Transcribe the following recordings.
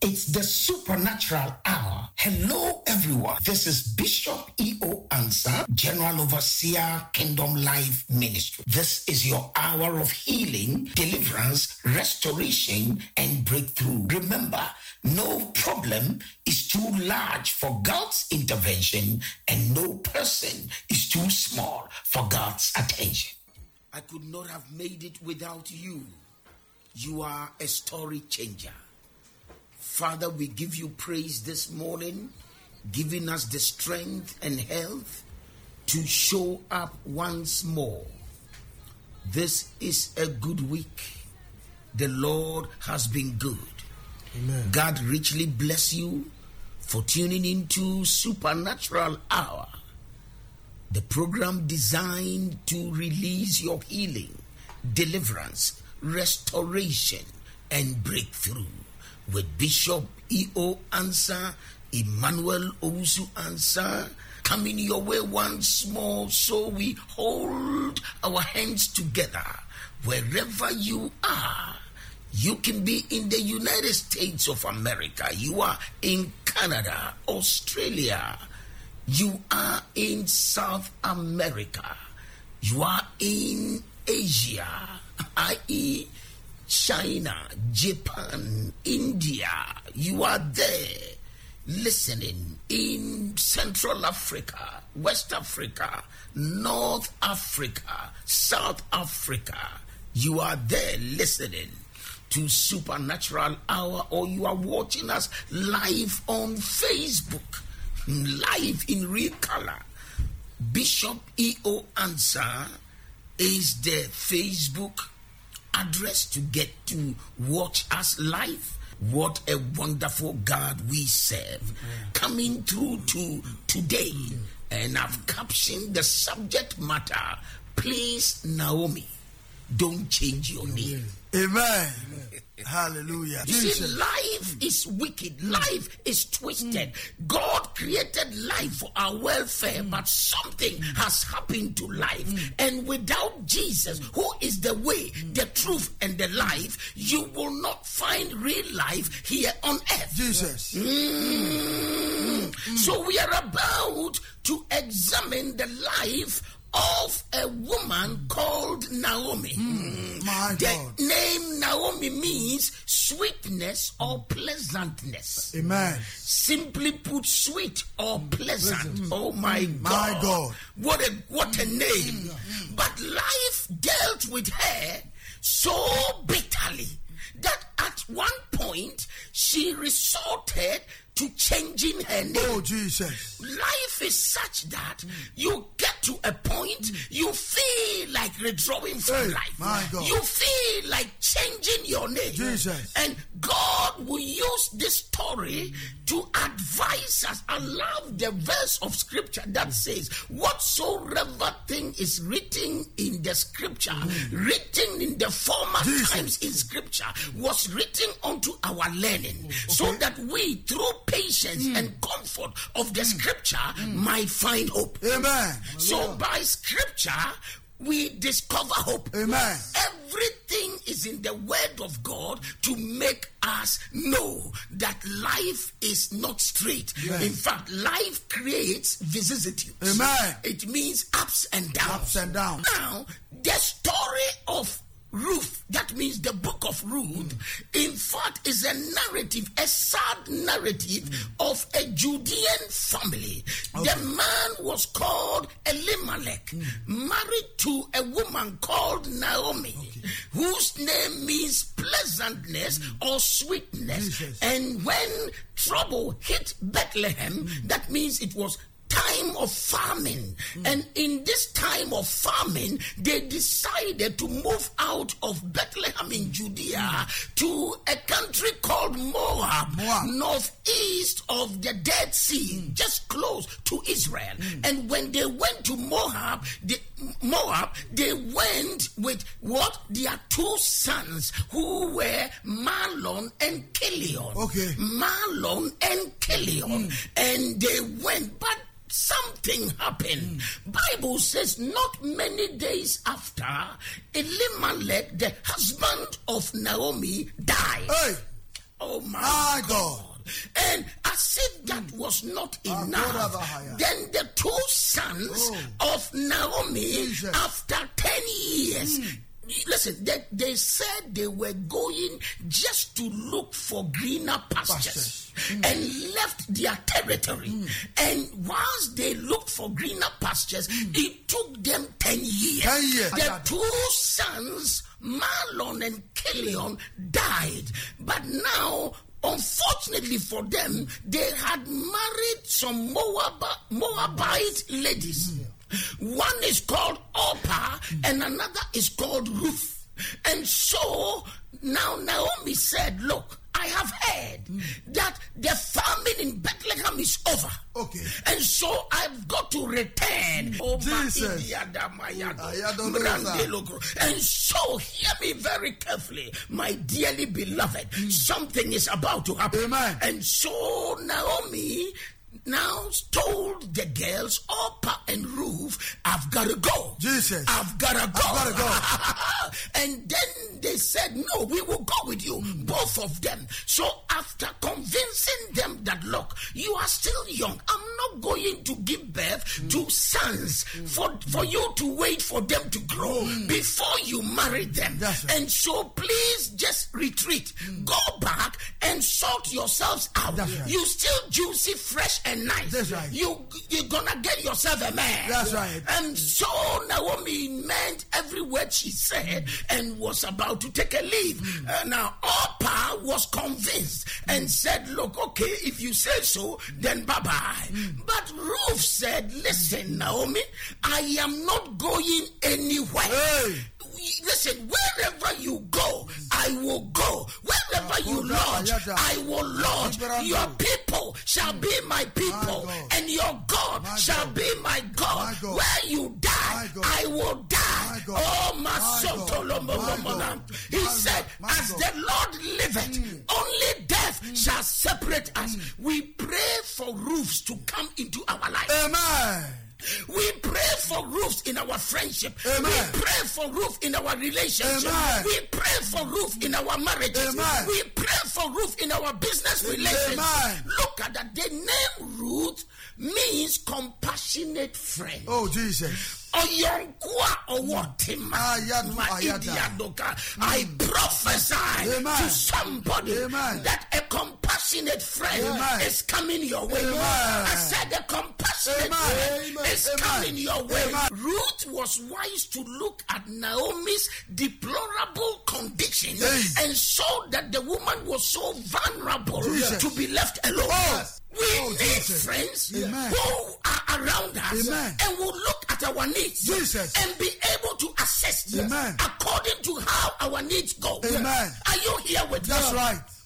It's the supernatural hour. Hello, everyone. This is Bishop E.O. Ansah, General Overseer, Kingdom Life Ministry. This is your hour of healing, deliverance, restoration, and breakthrough. Remember, no problem is too large for God's intervention, and no person is too small for God's attention. I could not have made it without you. You are a story changer. Father, we give you praise this morning, giving us the strength and health to show up once more. This is a good week. The Lord has been good. Amen. God richly bless you for tuning into Supernatural Hour, the program designed to release your healing, deliverance, restoration, and breakthrough with Bishop E.O. Ansah, Emmanuel Owusu Ansah, coming your way once more. So we hold our hands together wherever you are. You can be in the United States of America. You are in Canada, Australia. You are in South America. You are in Asia, i.e., China, Japan, India. You are there listening in Central Africa, West Africa, North Africa, South Africa. You are there listening to Supernatural Hour, or you are watching us live on Facebook, live in real color. Bishop E.O. Ansah is the Facebook address to get to watch us live. What a wonderful God we serve. Coming through to today, and I've captioned the subject matter. Please, Naomi, don't change your name. Amen. Hallelujah. You see, life is wicked. Life is twisted. God created life for our welfare, but something has happened to life. And without Jesus, who is the way, the truth, and the life, you will not find real life here on earth. Jesus. Mm. So we are about to examine the life of a woman called Naomi. Hmm, my The God. name Naomi means sweetness or pleasantness. Amen. Simply put, sweet or hmm, pleasant. Oh my hmm, God. My God. What a what a name. But life dealt with her so bitterly that at one point she resorted to changing her name. Oh, Jesus. Life is such that you get to a point you feel like withdrawing from Hey, life. my God. You feel like changing your name. Jesus. And God will use this story to advise us. I love the verse of scripture that says, Whatsoever thing is written in the scripture, hmm. written in the former Jesus. times in scripture, was written unto our learning, oh, so that we, through patience hmm. and comfort of the hmm. scripture, hmm. might find hope. Amen. So by scripture, we discover hope. Amen. Everything is in the word of God to make us know that life is not straight. Amen. In fact, life creates vicissitudes. Amen. It means ups and downs. Ups and downs. Now, the story of Ruth, that means the of Ruth, in fact, is a narrative, a sad narrative of a Judean family. The man was called Elimelech, hmm. married to a woman called Naomi, whose name means pleasantness hmm. or sweetness. Jesus. And when trouble hit Bethlehem, hmm. that means it was time of famine. And in this time of famine, they decided to move out of Bethlehem in Judea to a country called Moab, Moab. northeast of the Dead Sea, just close to Israel. And when they went to Moab, they, Moab, they went with what? Their two sons who were Mahlon and Chilion. Okay. Mahlon and Chilion. Hmm. And they went, but something happened. Bible says not many days after Elimelech, the husband of Naomi, died. Hey. Oh my, My God. God. And as if that was not ah, enough, Agodabahaya. then the two sons oh. of Naomi, Jesus. after 10 years, hmm. Listen, they, they said they were going just to look for greener pastures mm. and left their territory. Mm. And once they looked for greener pastures, mm. it took them 10 years. 10 years. The two sons, Mahlon and Chilion, died. But now, unfortunately for them, they had married some Moab, Moabite ladies. Mm. One is called Orpah and another is called Ruth. And so now Naomi said, Look, I have heard hmm. that the famine in Bethlehem is over. Okay. And so I've got to return. Oh, Jesus. Idiadamayado, Ayadolosa. Brandelogro. And so hear me very carefully, my dearly beloved. Hmm. Something is about to happen. Amen. And so Naomi now told the girls, Orpah and Ruth, I've got to go. Jesus. I've got to go. I've gotta and then they said, No, we will go with you, both of them. So after convincing them that, look, you are still young, I'm going to give birth to sons for, for you to wait for them to grow before you marry them. Right. And so please just retreat, go back and sort yourselves out. Right. You still juicy, fresh, and nice. That's right. You you're gonna get yourself a man. That's right. And so Naomi meant every word she said and was about to take a leave. Uh, now Orpah was convinced and said, "Look, okay, if you say so, then bye bye." But Ruth said, "Listen, Naomi, I am not going anywhere." Hey. Listen, wherever you go, I will go. Wherever you lodge, I will lodge. Your people shall be my people, and your God My shall God. be my God. My God. Where you die, I will die. Oh, my My soul, God. My Tolomomomona. He said, As the Lord liveth, mm. only death mm. shall separate us. Mm. We pray for roofs to come into our life. Amen. We pray for roofs in our friendship. Amen. We pray for roof in our relationship. Amen. We pray for roof in our marriages. Amen. We pray for roof in our business relations. Look at that. The name Ruth means compassionate friend. Oh, Jesus. Ọyọnkwa ọwọtima. Hmm. Ayadu, Ma ayada. idiadoka. Hmm. I prophesy Amen. to somebody Amen. that a compassionate friend Amen. is coming your way. I said a compassionate friend is coming your way. Ruth was wise to look at Naomi's deplorable condition and saw that the woman was so vulnerable Jesus. to be left alone. Oh. We Oh, need Jesus. friends who are around us Amen. and will look at our needs Jesus. and be able to assist Amen. according to how our needs go. Amen. Are you here with That's me? right. Malia, no, good, that's right.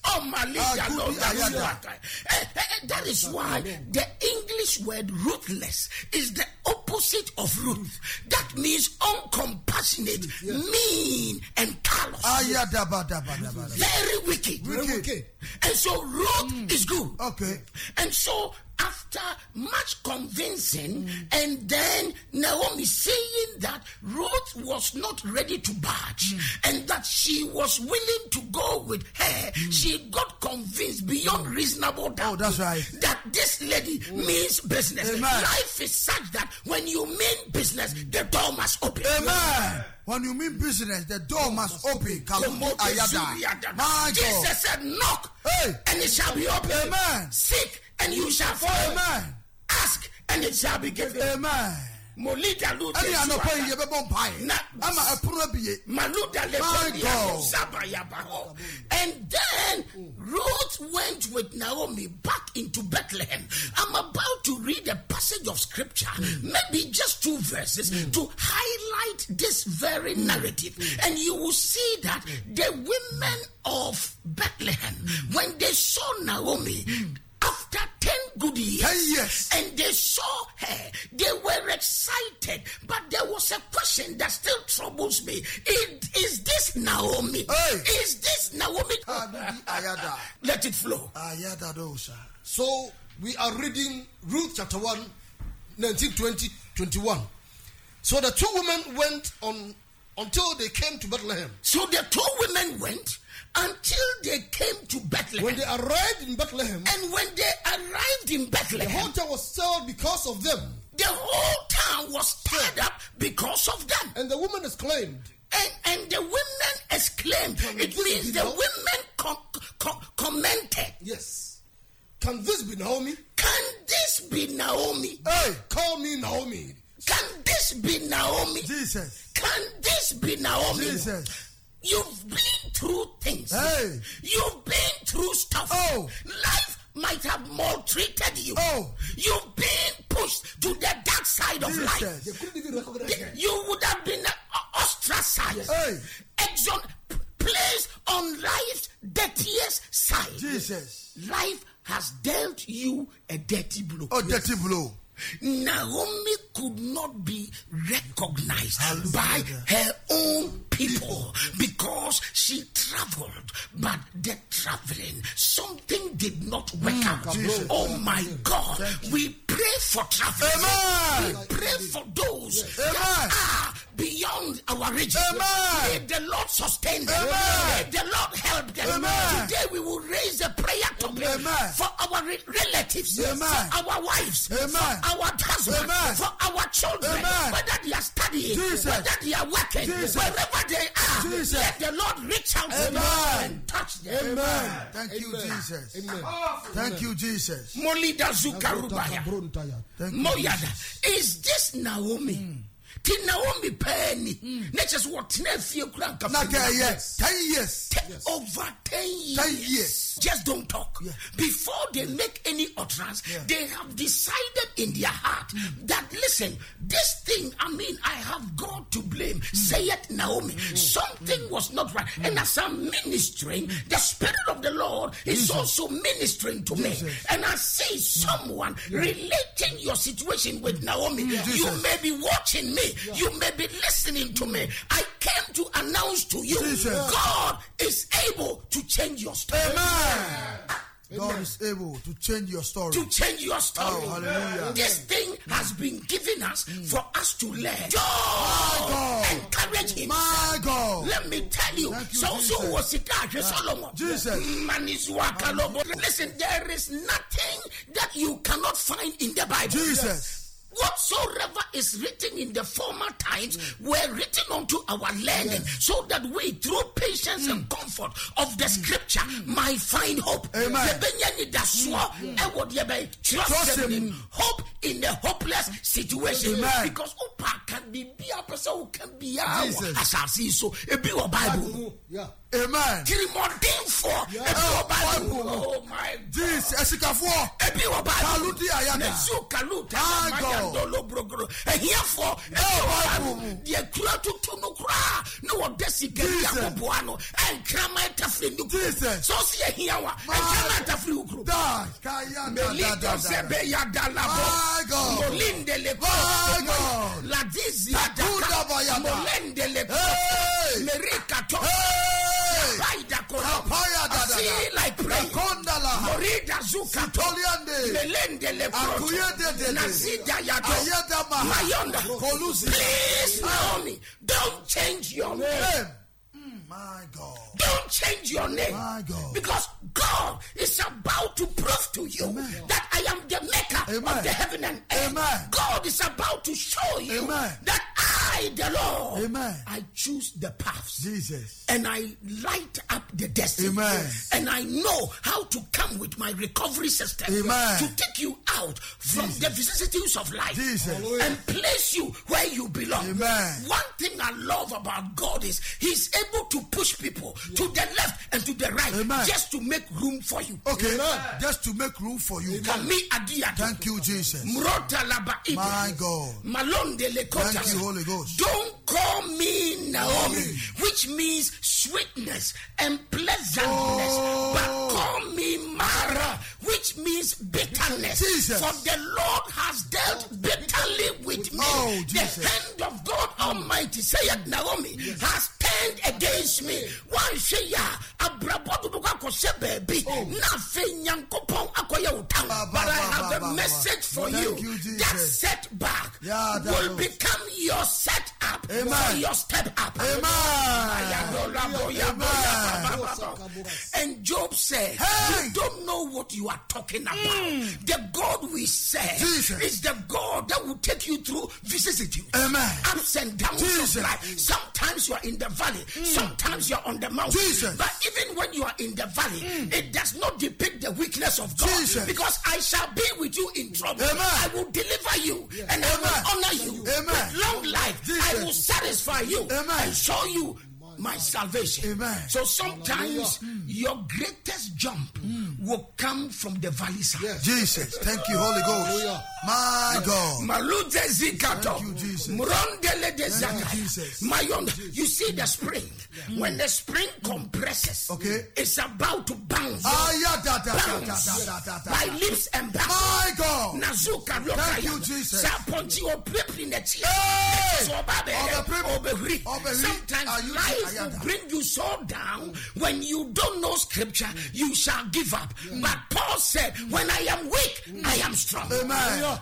That is why the English word ruthless is the opposite of ruth. That means uncompassionate, mean, and callous. Very wicked. Wicked. And so Ruth is good. Okay. And so after much convincing, and then Naomi saying that Ruth was not ready to budge, and that she was willing to go with her, hmm. she got convinced beyond reasonable doubt. Oh, that's right. That this lady oh. means business. Amen. Life is such that when you mean business, the door must open. Amen. When you mean business, the door must open. My God. Jesus said, Knock, Hey. and it shall be open. Amen. Seek, and you shall find. Amen. Ask, and it shall be given. Amen. Molida lu Ɛne Jesu anɔpa yi ada. yɛbɛbɔ mpae Na- ama ɛpono abie Maluda le My Kodia God. Zabayabaho. And then Ruth went with Naomi back into Bethlehem. I'm about to read a passage of scripture, maybe just two verses, to highlight this very narrative. And you will see that the women of Bethlehem, when they saw Naomi, Naomi? Hey. Is this Naomi? Ah, Ayada. Let it flow. Ayada dosa. So we are reading Ruth chapter 1, 19, 20, 21. So the two women went on until they came to Bethlehem. So the two women went until they came to Bethlehem. When they arrived in Bethlehem, and when they arrived in Bethlehem. the whole town was sold because of them. the whole town was stirred up because of them. And the woman exclaimed, And, and the women exclaimed. It means the women com- com- commented, Yes. Can this be Naomi? Can this be Naomi? Hey, call me Naomi. Can this be Naomi? Jesus. Can this be Naomi? Jesus. You've been through things. Hey. You've been through stuff. Oh. Life might have maltreated you. Oh. You've been pushed to the dark side of life. Jesus. They couldn't even recognize her. You would have been uh, ostracized. Hey. Exon- placed on life's dirtiest side. Jesus. Life has dealt you a dirty blow. Oh, dirty blow. Naomi could not be recognized Hallelujah. by her own people because she traveled, but the traveling, something did not work out. Mm, Jesus. Oh my God, we pray for travel. Amen. We pray for those that are beyond our reach. Amen. May the Lord sustain them. Amen. May the Lord help them. Amen. Today we will raise a prayer to Amen. for our re- relatives, for our wives, for our husbands, for our children, whether they are studying, Jesus. whether they are working, Jesus. wherever they are. Jesus. Let the Lord reach out to them and touch them. Amen. Thank you. Jesus. Amen. Thank you, Jesus. Molida Zukarubaya. Thank you. Moyada. Is this Naomi? Hmm. Ti Naomi penny. Nature's what fie kura nka there na-. Ten years. Over 10 years. 10 years. Just don't talk. Yeah. Before they make any utterance, Yeah. they have decided in their heart that, listen, this thing, I mean, I have God to blame. Mm. Say it, Naomi. Mm. Something was not right. Mm. And as I'm ministering, the Spirit of the Lord is also ministering to me. And I see someone relating your situation with Naomi. You may be watching me, you may be listening to me. I came to announce to you Jesus. God is able to change your story. Amen. God is able to change your story. To change your story. Oh, hallelujah. This thing has been given us for us to learn. God. God encourage him. My God. Let me tell you, you, so so Jesus. was it Ahwe Solomon. Jesus. Listen, there is nothing that you cannot find in the Bible. Jesus. Whatsoever is written in the former times were written unto our learning, so that we, through patience and mm. comfort of the mm. scripture, mm. might find hope. Amen. Yɛbɛnya nidasoɔ ɛwɔ deɛ bɛyɛ Trust him. hope in a hopeless situation Amen. because biribiara pɛ sɛ woka biara wɔ Jesus. asase yi so ebi wɔ bible mu Yeah. Amen. tirimɔdenfoɔ ebi Oh, wɔ bible Bible. oh my oh god Jesus. Esikafoɔ. ebi wɔ bible Kaludi ayada. Nesu kalu My God. Mayandolo brogoro ehiafo ebi wɔ Bible bible deɛ kura tutu no kura ne wɔda sika bi aboboa no ɛnkrama ɛtafiri ne kuro so ɔsi ehia wa ɛnkrama ɛtafiri wo kuro. Da da Melito da da. sebe ya dalabo. My God. Molinde le My God. Ladizi Takuda bayada. Molende le Hey. Merikato. Hey. Paida kono. Kapaya da da da. Feel like praying. Kondala. Morida. Toliande. Melende le proto. Nazida. Mayonda. Kolusi. Please, Naomi, don't change your name. Hey. Mm, My God. Don't change your name. My God. Because God is about to prove to you Amen. that I am the maker Amen. of the heaven and earth. Amen. God is about to show you Amen. that I, the Lord, Amen. I choose the paths. Jesus. And I light up the destiny. Amen. And I know how to come with my recovery system Amen. to take you out from the vicissitudes of life Jesus. and place you where you belong. Amen. One thing I love about God is He's able to push people to the left and to the right Amen. just to make room for you. Okay. Just to make room for you. Adia Thank you, Jesus. Mrota laba ide. My God. Malon de lekota. Thank you, Holy Ghost. Don't call me Naomi, which means sweetness and pleasantness, Oh. but call me Mara, which means bitterness. Jesus. For the Lord has dealt oh. bitterly with me. Oh, the hand of God Almighty, saith Naomi, has turned against me. One share, abrabɔ dodo kɔ akɔhyɛ baabi, oh. na afei Nyankopɔn akɔyɛ. Ba, ba, But I have a message for you. you, That setback Yeah, that will become your setup Amen. for your step up. Amen. And Job said, Hey! You don't know what you are talking about. Mm. The God we serve Jesus. is the God that will take you through vicissitudes, Amen. ups and downs of life. Sometimes you are in the valley, Mm. sometimes you are on the mountain. Jesus. But even when you are in the valley, mm. it does not depict the weakness of God. Jesus. Because I shall be with you in trouble. Amen. I will deliver you and I will honor you Amen. with long life. I will satisfy you Amen. and show you my salvation. Amen. So sometimes your greatest jump will come from the valley side. Yes. Jesus. Thank you, Holy Ghost. Hallelujah. My God. Malute zikato. Thank you, Jesus. Murondele de Thank you, zaka. Jesus. Mayon, you see the spring. When the spring compresses, Okay. it's about to bounce. Ah, yeah, da, da, da, da, bounce by leaps and bounds. My God. Nazuka lokaya. Thank you, Jesus. Sa ponti o pepi na chi. Hey! So oba bele, Obepepe. obehuri. Obehuri. Sometimes life ayada. will bring you so down when you don't know scripture, you shall give up. But Paul said, When I am weak, mm. I am strong. Amen.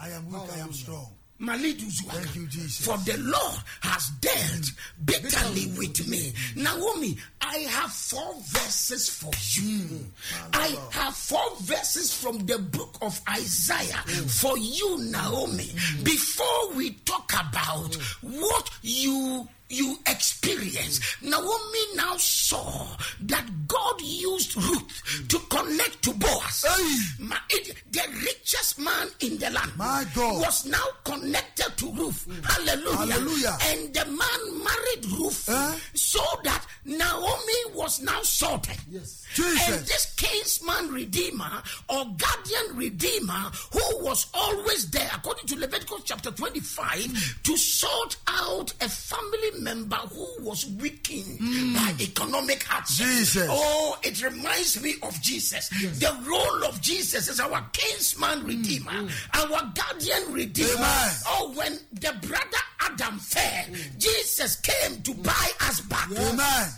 I am weak, I am strong. Thank you, Jesus. For the Lord has dealt mm. bitterly with me. Mm. Naomi, I have four verses for you. I have four verses from the book of Isaiah for you, Naomi. Before we talk about what you you experience. Naomi now saw that God used Ruth to connect to Boaz. Hey. Ma- it- the richest man in the land My God. was now connected to Ruth. Mm. Hallelujah. Hallelujah. And the man married Ruth Huh? so that Naomi was now sorted. Yes. Jesus. And this kinsman redeemer or guardian redeemer who was always there, according to Leviticus chapter 25, to sort out a family member who was weakened by mm. economic hardship. Jesus. Oh, it reminds me of Jesus. The role of Jesus is our kinsman mm, redeemer, mm. our guardian redeemer. Amen. Oh, when the brother Adam fell, Jesus came to buy us back. Amen.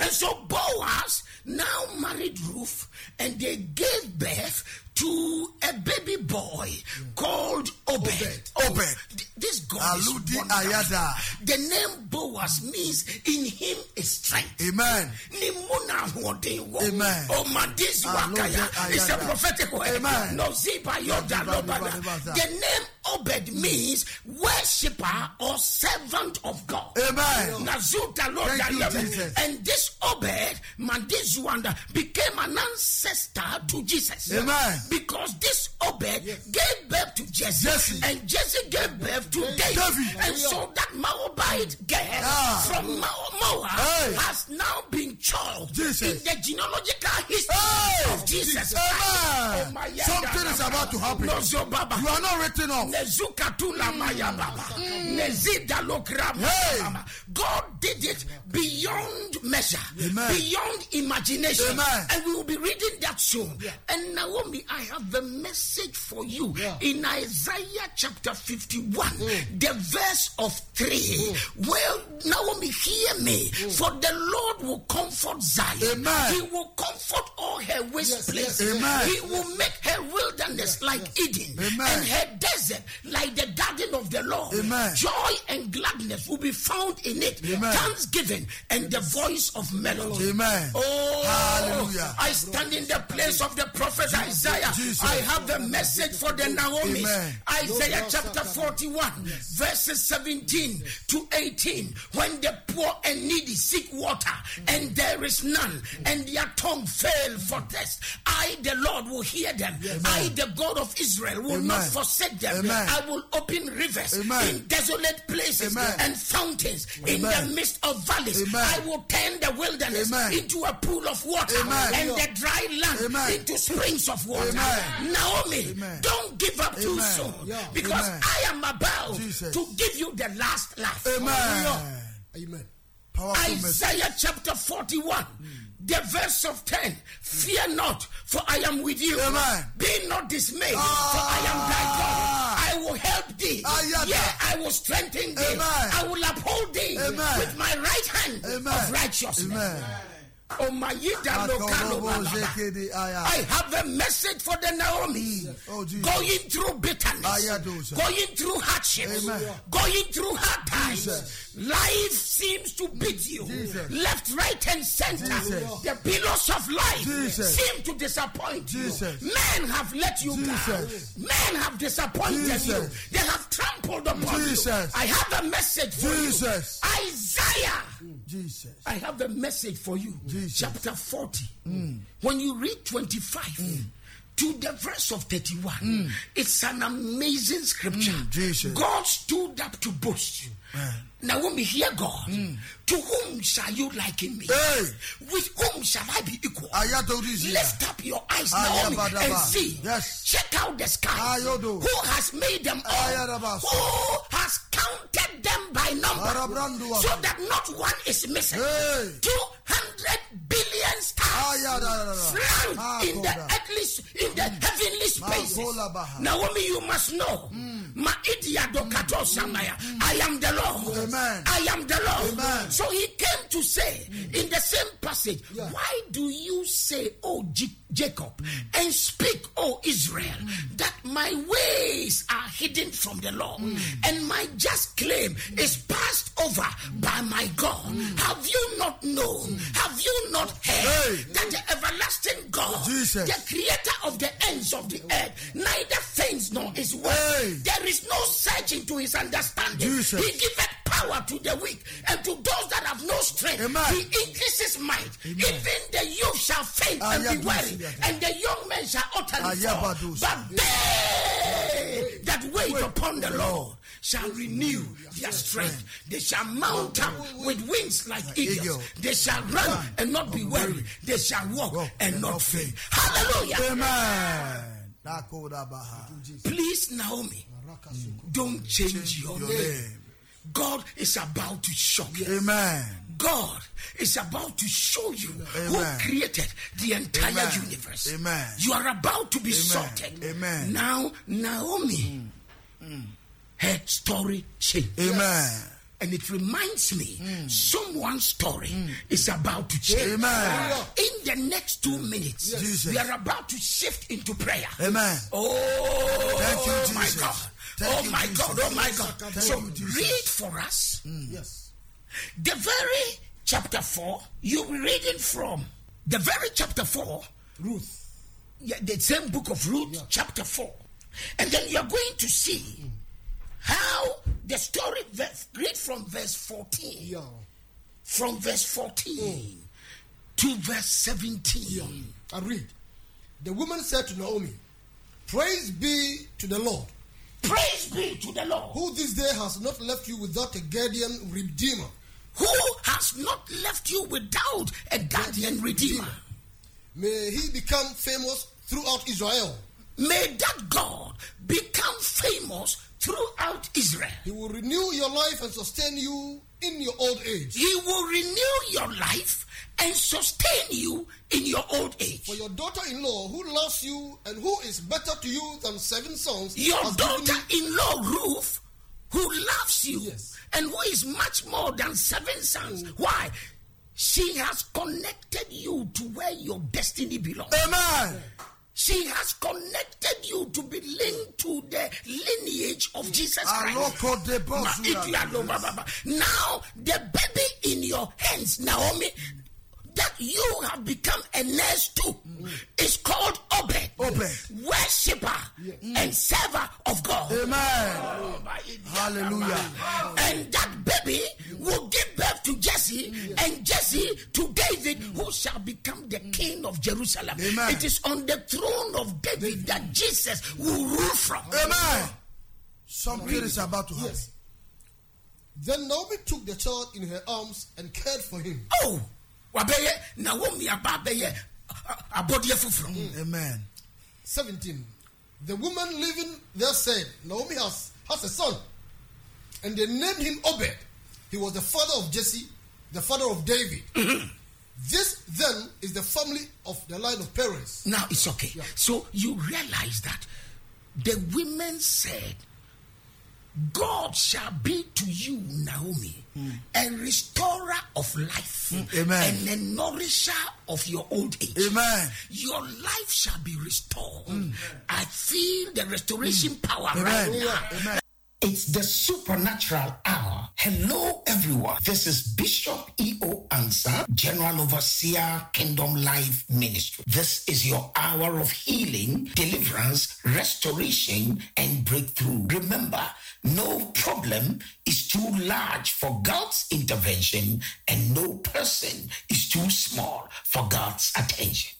And so Boaz now married Ruth and they gave birth to a baby boy called Obed. Obed. Th- God is wonderful. The name Boaz means in him is strength. Amen. Ni mu na ahoɔden. Amen. My, this wakaya. It's a prophetic word. Amen. No ziba yoda Ziba, lobada. ziba, ziba. The name Obed means worshipper or servant of God. Amen. Nazuta Lord Thank you, Jesus. And this Obed, Mandizuanda, became an ancestor to Jesus. Amen. Because this Obed gave birth to Jesse, Jesse. and Jesse gave birth to David. David. And so that Moabite girl Ah. from Mo- Moab Hey. has now been called Jesus. in the genealogical history Hey. of Jesus. Amen. Oh, Something is about to happen. No, so, baba. You are not written off. Nezukatula mm. maya baba. Mm. Nezida lokra Hey. God did it beyond measure, Amen. beyond imagination. Amen. And we will be reading that soon. And Naomi, I have a message for you in Isaiah chapter 51, mm. the verse of 3. Well, Naomi, hear me, for the Lord will comfort Zion. Amen. He will comfort all her waste Yes, places. yes, Amen. He will make her wilderness like Eden and her desert like the garden of the Lord. Amen. Joy and gladness will be found in it. Amen. Thanksgiving and the voice of melody. Amen. Oh, Hallelujah. I stand in the place of the prophet Isaiah. Jesus. I have the message for the Naomi. Isaiah chapter 41, verses 17 to 18. When the poor and needy seek water, and there is none, and their tongue fail for thirst, I, the Lord, will hear them. I, the God of Israel, will not forsake them. Amen. I will open rivers Amen. in desolate places Amen. and fountains in the midst of valleys. Amen. I will turn the wilderness Amen. into a pool of water Amen. and the dry land Amen. into springs of water. Amen. Naomi, Amen. don't give up too Amen. soon because Amen. I am about Jesus. to give you the last laugh. Amen. Amen. Powerful message. Isaiah chapter 41. Hmm. The verse of 10 Fear not, for I am with you. Amen. Be not dismayed, ah. for I am thy God. I will help thee. Yeah, yeah, I will strengthen thee. Amen. I will uphold thee Amen. with my right hand Amen. of righteousness. Amen. Omayida Lokalo Atorobo Balaba. zekede aya. I have a message for the Naomi. Oh, Going through bitterness, going through hardships, going through hard times. Jesus. Life seems to beat you Jesus. left, right, and center. Jesus. The billows of life seem to disappoint you. Men have let you down. Men have disappointed you. They have trampled upon you. I have a message for Jesus. you. Isaiah. Jesus. I have a message for you. Jesus. Chapter 40. Mm. When you read 25 mm. to the verse of 31, mm. it's an amazing scripture. Mm, Jesus. God stood up to boast. Naomi, hear God. To whom shall you liken me? Hey. With whom shall I be equal? Lift up your eyes. Naomi, and see. Yes. Check out the sky. Who has made them all? Who has counted them by number? So that not one is missing. Hey. 200 billion Ah, Ayadadada. flying ah, in the earthly, in the mm. heavenly spaces. Naomi, you must know. Mm. Ma idia do kato mm. samaya. I am the Lord. Amen. I am the Lord. Amen. So he came to say in the same passage, Why do you say, O Jacob, and speak, O Israel, that my ways are hidden from the Lord, and my just claim is passed over by my God? Have you not known? Have you not heard Hey. That the everlasting God, Jesus. the creator of the ends of the earth, neither faints nor is weak? Hey. There is no searching to his understanding. Jesus. He giveth power to the weak, and to those that have no strength, Amen. he increases might. Even the youth shall faint and be weary, and the young men shall utterly fall. But they that wait upon the Lord shall renew their strength. They shall mount up with wings like eagles. They shall run and not be weary. They shall walk and not faint. Hallelujah. Amen. Please, Naomi, mm. don't change your Your name. God is about to shock you. Amen. God is about to show you Amen. who created the entire Amen. universe. Amen. You are about to be sorted. Amen. Now, Naomi, mm. Mm. her story changed. Amen. And it reminds me, mm. someone's story is about to change. Amen. In the next two minutes, Jesus. we are about to shift into prayer. Amen. Oh, Thank you, my God. Oh, you, my Jesus. God. Oh, my God. Thank so you, read for us mm. Yes. the very chapter 4, you were reading from the very chapter 4, Ruth. yeah, the same book of Ruth, chapter 4. And then you're going to see mm. how the story, read from verse 14, Yeah. from verse 14 mm. to verse 17. I read. The woman said to Naomi, Praise be to the Lord, Praise be to the Lord, who this day has not left you without a guardian redeemer. who has not left you without a guardian redeemer. May he become famous throughout Israel. May that God become famous throughout Israel. He will renew your life and sustain you in your old age. He will renew your life and sustain you in your old age. For your daughter-in-law, who loves you and who is better to you than seven sons, Your daughter in law, Ruth, who loves you Yes. and who is much more than seven sons. Mm. Why? She has connected you to where your destiny belongs. Amen. She has connected you to be linked to the lineage of mm. Jesus Christ. Now, the baby in your hands, Naomi, you have become a nurse to, mm. is called Obed, Obed. worshipper and server of God. Amen. Hallelujah. And that baby will give birth to Jesse, and Jesse to David, who shall become the mm. king of Jerusalem. Amen. It is on the throne of David that Jesus will rule from. Amen. Something is about to happen. Yes. Then Naomi took the child in her arms and cared for him. Oh, wabɛyɛ Naomi aba abɛyɛ abɔdeɛ foforɔ. Mm. Amen. 17. The woman living there said, Naomi has, has a son. And they named him Obed. He was the father of Jesse, the father of David. Mm-hmm. this then is the family of the line of Perez. Now it's okay. So you realize that the women said, God shall be to you, Naomi, a restorer of life mm, Amen. and a nourisher of your old age. Amen. Your life shall be restored. Mm. I feel the restoration mm. power Amen. right now. Amen. It's the supernatural hour. Hello, everyone. This is Bishop E.O. Ansah, General Overseer, Kingdom Life Ministry. This is your hour of healing, deliverance, restoration, and breakthrough. Remember, no problem is too large for God's intervention, and no person is too small for God's attention.